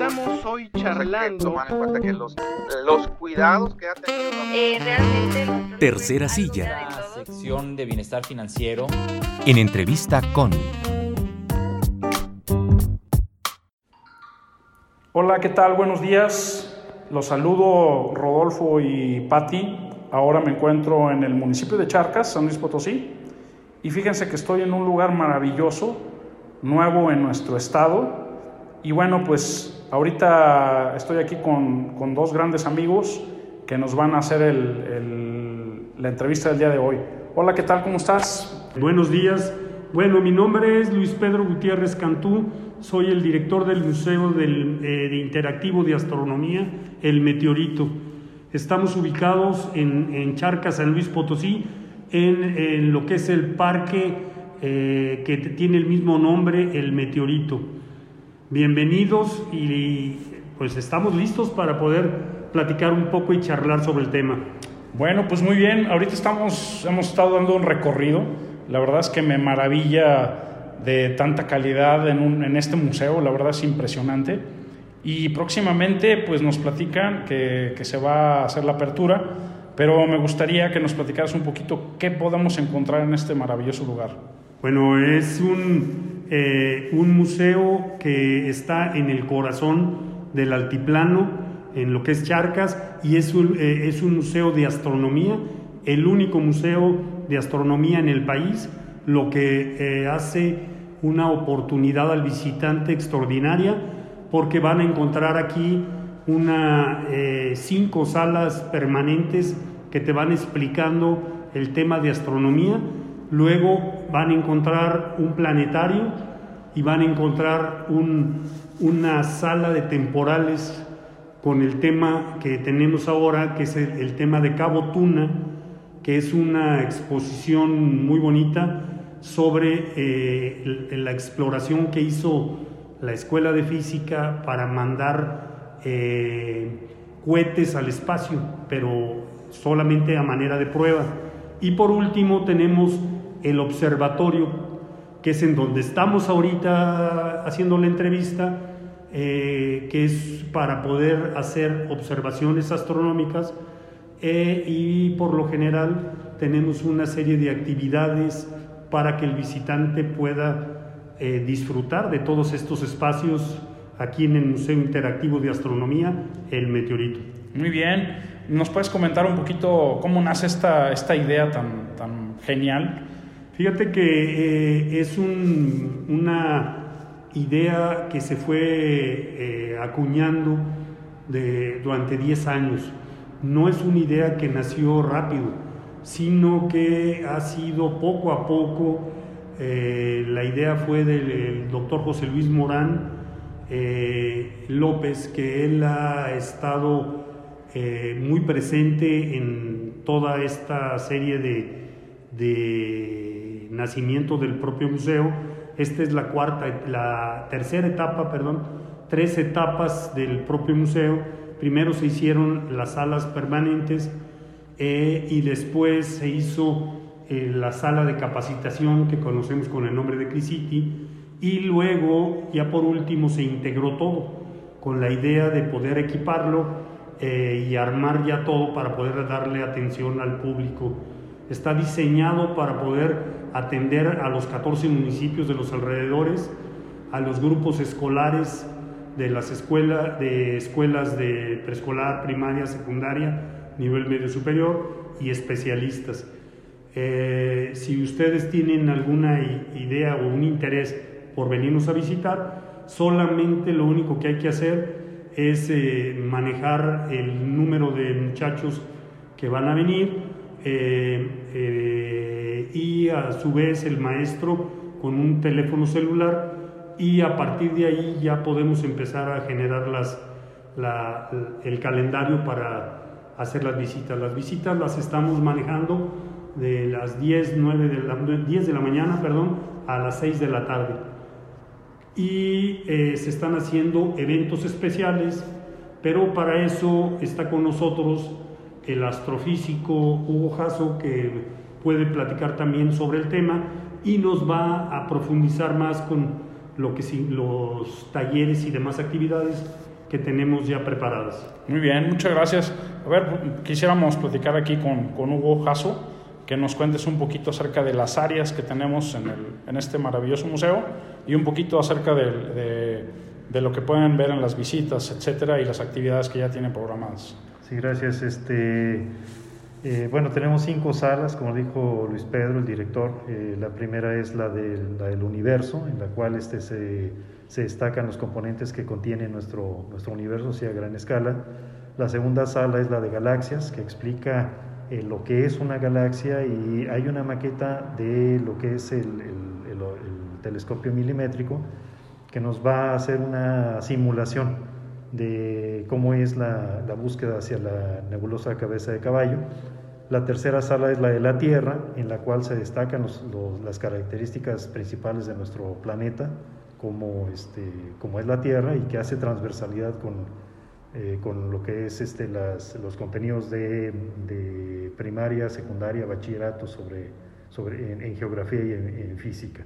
Estamos hoy charlando. Tomar en cuenta que los, los cuidados que ha tenido. Eh, realmente. Tercera silla. La sección de bienestar financiero. En entrevista con. Hola, ¿qué tal? Buenos días. Los saludo Rodolfo y Patti. Ahora me encuentro en el municipio de Charcas, San Luis Potosí. Y fíjense que estoy en un lugar maravilloso, nuevo en nuestro estado, y bueno, pues ahorita estoy aquí con, con dos grandes amigos que nos van a hacer el, el, la entrevista del día de hoy. Hola, ¿qué tal? ¿Cómo estás? Buenos días. Bueno, mi nombre es Luis Pedro Gutiérrez Cantú, soy el director del Museo del, eh, de Interactivo de Astronomía, El Meteorito. Estamos ubicados en, en Charca, San Luis Potosí, en, en, lo que es el parque eh, que tiene el mismo nombre, El Meteorito. Bienvenidos y pues estamos listos para poder platicar un poco y charlar sobre el tema. Bueno, pues muy bien, ahorita estamos, hemos estado dando un recorrido, la verdad es que me maravilla de tanta calidad en, un, en este museo, la verdad es impresionante. Y próximamente pues nos platican que, que, se va a hacer la apertura, pero me gustaría que nos platicaras un poquito qué podemos encontrar en este maravilloso lugar. Bueno, es un, eh, un museo que está en el corazón del altiplano, en lo que es Charcas, y es un, eh, es un museo de astronomía, el único museo de astronomía en el país, lo que eh, hace una oportunidad al visitante extraordinaria, porque van a encontrar aquí una, cinco salas permanentes que te van explicando el tema de astronomía. Luego van a encontrar un planetario y van a encontrar un, una sala de temporales con el tema que tenemos ahora, que es el, el, tema de Cabo Tuna, que es una exposición muy bonita sobre eh, la exploración que hizo la Escuela de Física para mandar eh, cohetes al espacio, pero solamente a manera de prueba. Y por último tenemos el observatorio, que es en donde estamos ahorita haciendo la entrevista, eh, que es para poder hacer observaciones astronómicas eh, y por lo general tenemos una serie de actividades para que el visitante pueda eh, disfrutar de todos estos espacios aquí en el Museo Interactivo de Astronomía, el Meteorito. Muy bien, ¿nos puedes comentar un poquito cómo nace esta, esta idea tan, tan genial? Fíjate que eh, es un, una idea que se fue eh, acuñando durante 10 años. No es una idea que nació rápido, sino que ha sido poco a poco. Eh, la idea fue del doctor José Luis Morán López, que él ha estado muy presente en toda esta serie de nacimiento del propio museo. Esta es la cuarta, la tercera etapa, perdón, tres etapas del propio museo. Primero se hicieron las salas permanentes eh, y después se hizo eh, la sala de capacitación que conocemos con el nombre de Crisiti y luego ya por último se integró todo con la idea de poder equiparlo eh, y armar ya todo para poder darle atención al público. Está diseñado para poder atender a los 14 municipios de los alrededores, a los grupos escolares de las escuelas de escuelas de preescolar, primaria, secundaria, nivel medio superior y especialistas. Eh, si ustedes tienen alguna idea o un interés por venirnos a visitar, solamente lo único que hay que hacer es eh, manejar el número de muchachos que van a venir. Eh, y a su vez el maestro con un teléfono celular y a partir de ahí ya podemos empezar a generar las, la, el calendario para hacer las visitas. Las visitas las estamos manejando de las 10, 9 de la, 10 de la mañana perdón, a las 6 de la tarde. Y eh, se están haciendo eventos especiales, pero para eso está con nosotros el astrofísico Hugo Jasso, que puede platicar también sobre el tema y nos va a profundizar más con lo que sí- los talleres y demás actividades que tenemos ya preparadas. Muy bien, muchas gracias. A ver, quisiéramos platicar aquí con, con Hugo Jasso, que nos cuentes un poquito acerca de las áreas que tenemos en, el- en este maravilloso museo y un poquito acerca del- de, de lo que pueden ver en las visitas, etcétera, y las actividades que ya tienen programadas. Sí, gracias. Este, eh, bueno, tenemos cinco salas, como dijo Luis Pedro, el director. Eh, la primera es la del, la del universo, en la cual este, se, se destacan los componentes que contiene nuestro, nuestro universo, o a gran escala. La segunda sala es la de galaxias, que explica eh, lo que es una galaxia y hay una maqueta de lo que es el, el- el- el telescopio milimétrico que nos va a hacer una simulación de cómo es la, la búsqueda hacia la nebulosa cabeza de caballo. La tercera sala es la de la Tierra, en la cual se destacan las características principales de nuestro planeta, como, este, como es la Tierra y que hace transversalidad con, eh, con lo que es este, los contenidos de, de primaria, secundaria, bachillerato sobre, sobre, en, geografía y en física.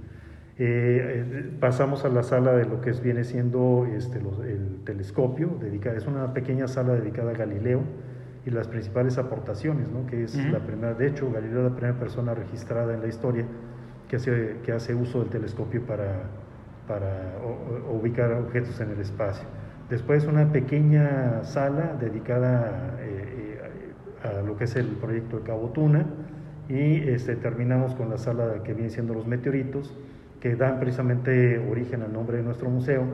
Eh, eh, pasamos a la sala de lo que viene siendo este, los- el telescopio, dedicada, es una pequeña sala dedicada a Galileo y las principales aportaciones, ¿no? que es Ujú. la primera, de hecho, Galileo es la primera persona registrada en la historia que hace, que hace uso del telescopio para, para o- o- ubicar objetos en el espacio. Después una pequeña sala dedicada eh, eh, a lo que es el proyecto de Cabo Tuna y este, terminamos con la sala que viene siendo los meteoritos, que dan precisamente origen al nombre de nuestro museo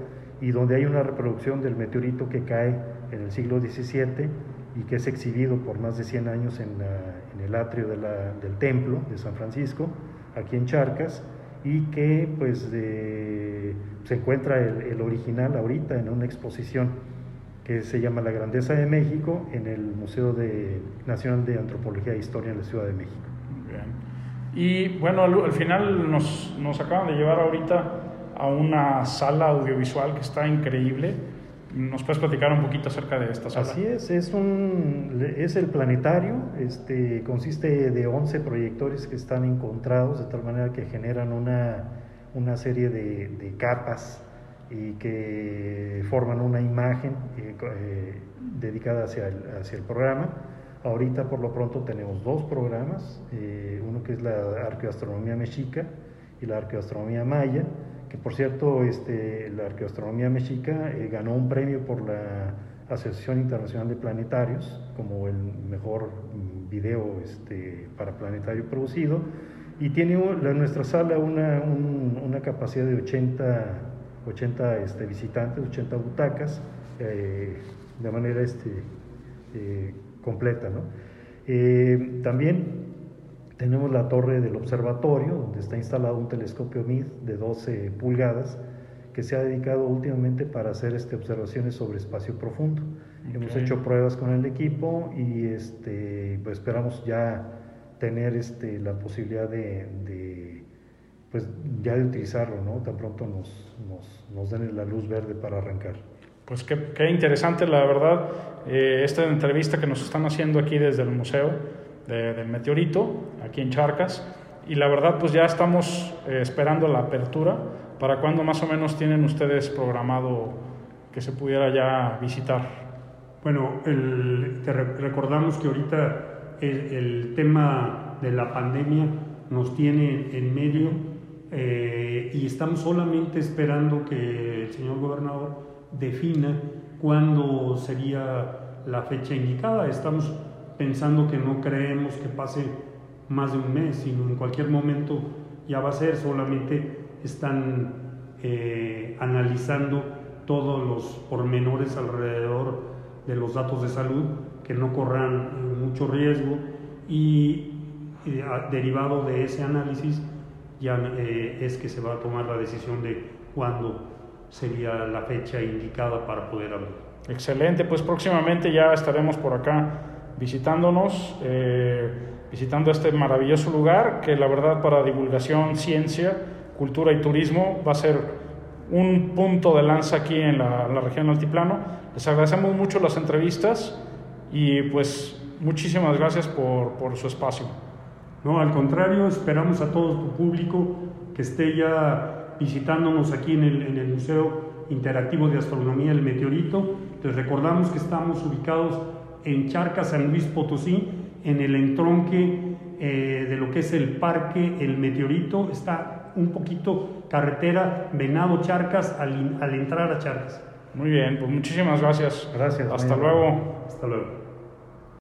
y donde hay una reproducción del meteorito que cae en el siglo XVII y que es exhibido por más de 100 años en, el atrio de del templo de San Francisco, aquí en Charcas, y que pues eh, se encuentra el, original ahorita en una exposición que se llama La Grandeza de México en el Museo de- Nacional de Antropología e Historia en la Ciudad de México. Y bueno, al, al final nos, nos acaban de llevar ahorita a una sala audiovisual que está increíble. ¿Nos puedes platicar un poquito acerca de esta sala? Así es, es, un, es el planetario, este, consiste de 11 proyectores que están encontrados de tal manera que generan una, una serie de, capas y que forman una imagen eh, eh, dedicada hacia el, hacia el programa. Ahorita por lo pronto tenemos dos programas, eh, uno que es la arqueoastronomía mexica y la arqueoastronomía maya, que por cierto este, la arqueoastronomía mexica eh, ganó un premio por la Asociación Internacional de Planetarios como el mejor mm, video este, para planetario producido. Y tiene nuestra sala una, un- una capacidad de 80, 80 este, visitantes, 80 butacas, eh, de manera este, completa. ¿no? Eh, también tenemos la torre del observatorio, donde está instalado un telescopio MID de 12 pulgadas, que se ha dedicado últimamente para hacer este, observaciones sobre espacio profundo. Hemos Ok. hecho pruebas con el equipo y este, pues esperamos ya tener este, la posibilidad de, de, pues ya de utilizarlo, ¿no? Tan pronto nos, nos, nos den la luz verde para arrancar. Pues qué, qué interesante, la verdad, eh, esta entrevista que nos están haciendo aquí desde el Museo de- del Meteorito, aquí en Charcas. Y la verdad, pues ya estamos eh, esperando la apertura. ¿Para cuándo más o menos tienen ustedes programado que se pudiera ya visitar? Bueno, el- te re- recordamos que ahorita el, el tema de la pandemia nos tiene en medio eh, y estamos solamente esperando que el señor gobernador defina cuándo sería la fecha indicada. Estamos pensando que no creemos que pase más de un mes, sino en cualquier momento ya va a ser, solamente están eh, analizando todos los pormenores alrededor de los datos de salud que no corran mucho riesgo y eh, derivado de ese análisis ya eh, es que se va a tomar la decisión de cuándo sería la fecha indicada para poder abrir. Excelente, pues próximamente ya estaremos por acá visitándonos, eh, visitando este maravilloso lugar que la verdad para divulgación, ciencia, cultura y turismo va a ser un punto de lanza aquí en la, en la región altiplano. Les agradecemos mucho las entrevistas y pues muchísimas gracias por, por su espacio. No, al contrario, esperamos a todo tu público que esté ya visitándonos aquí en el, en el Museo Interactivo de Astronomía El Meteorito. Les recordamos que estamos ubicados en Charcas, San Luis Potosí, en el entronque eh, de lo que es el Parque El Meteorito. Está un poquito carretera Venado Charcas al, al entrar a Charcas. Muy bien, pues muchísimas gracias. Gracias. Hasta luego. Hasta luego.